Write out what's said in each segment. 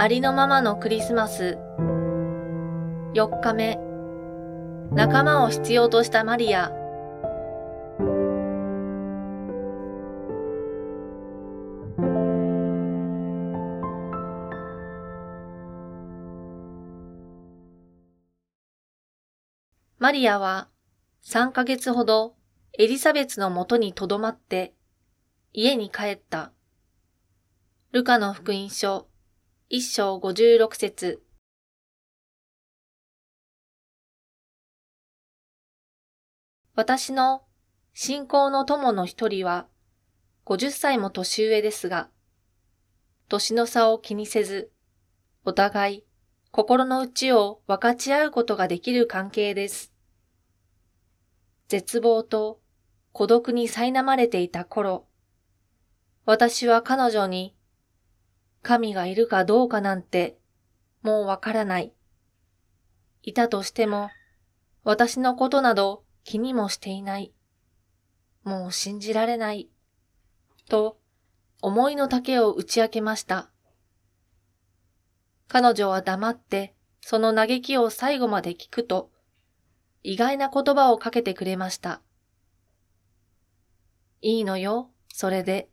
ありのままのクリスマス。4日目。仲間を必要としたマリア。マリアは3ヶ月ほどエリザベツのもとに留まって家に帰った。ルカの福音書一章五十六節私の信仰の友の一人は五十歳も年上ですが、年の差を気にせず、お互い心の内を分かち合うことができる関係です。絶望と孤独に苛まれていた頃、私は彼女に神がいるかどうかなんて、もうわからない。いたとしても、私のことなど気にもしていない。もう信じられない。と、思いの丈を打ち明けました。彼女は黙って、その嘆きを最後まで聞くと、意外な言葉をかけてくれました。いいのよ、それで。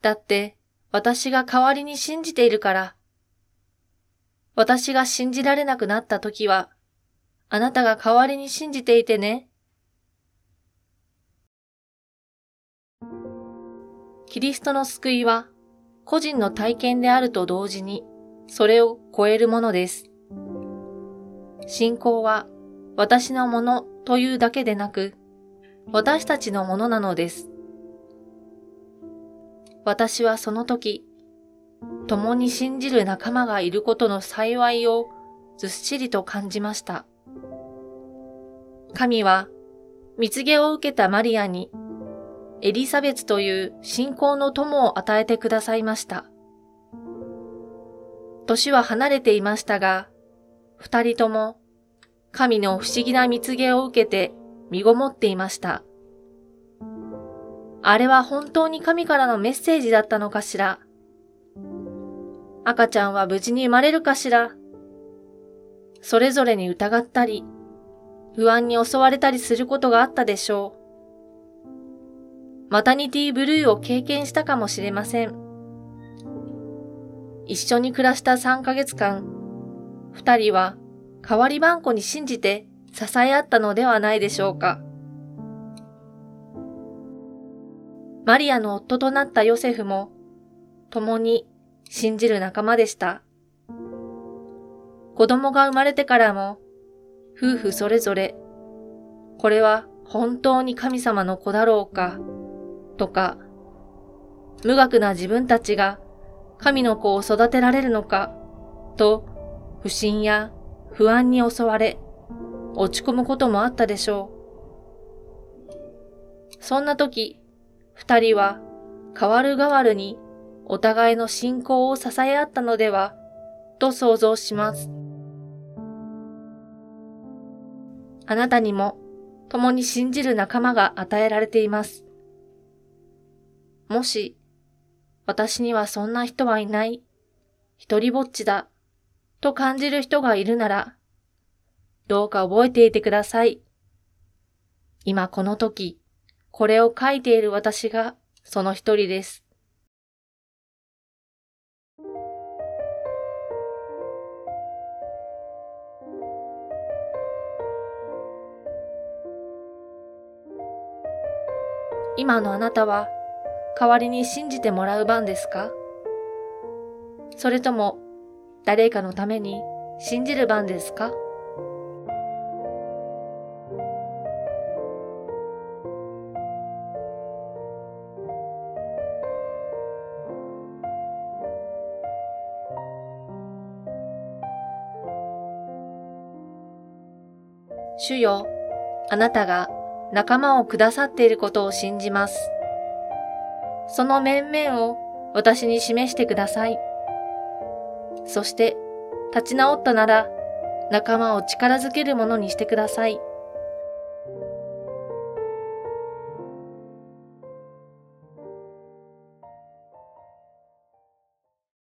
だって、私が代わりに信じているから。私が信じられなくなった時は、あなたが代わりに信じていてね。キリストの救いは個人の体験であると同時に、それを超えるものです。信仰は私のものというだけでなく、私たちのものなのです。私はその時、共に信じる仲間がいることの幸いをずっしりと感じました。神は、蜜毛を受けたマリアに、エリザベツという信仰の友を与えてくださいました。年は離れていましたが、二人とも神の不思議な蜜毛を受けて身ごもっていました。あれは本当に神からのメッセージだったのかしら？赤ちゃんは無事に生まれるかしら？それぞれに疑ったり、不安に襲われたりすることがあったでしょう。マタニティブルーを経験したかもしれません。一緒に暮らした3ヶ月間、二人は代わり番号に信じて支え合ったのではないでしょうか。マリアの夫となったヨセフも、共に信じる仲間でした。子供が生まれてからも、夫婦それぞれ、これは本当に神様の子だろうか、とか、無学な自分たちが神の子を育てられるのか、と、不信や不安に襲われ、落ち込むこともあったでしょう。そんな時、二人は変わる変わるにお互いの信仰を支え合ったのではと想像します。あなたにも共に信じる仲間が与えられています。もし、私にはそんな人はいない、一人ぼっちだ、と感じる人がいるなら、どうか覚えていてください。今この時、これを書いている私がその一人です。今のあなたは代わりに信じてもらう番ですか？それとも誰かのために信じる番ですか？主よ、あなたが仲間をくださっていることを信じます。その面々を私に示してください。そして、立ち直ったなら、仲間を力づけるものにしてください。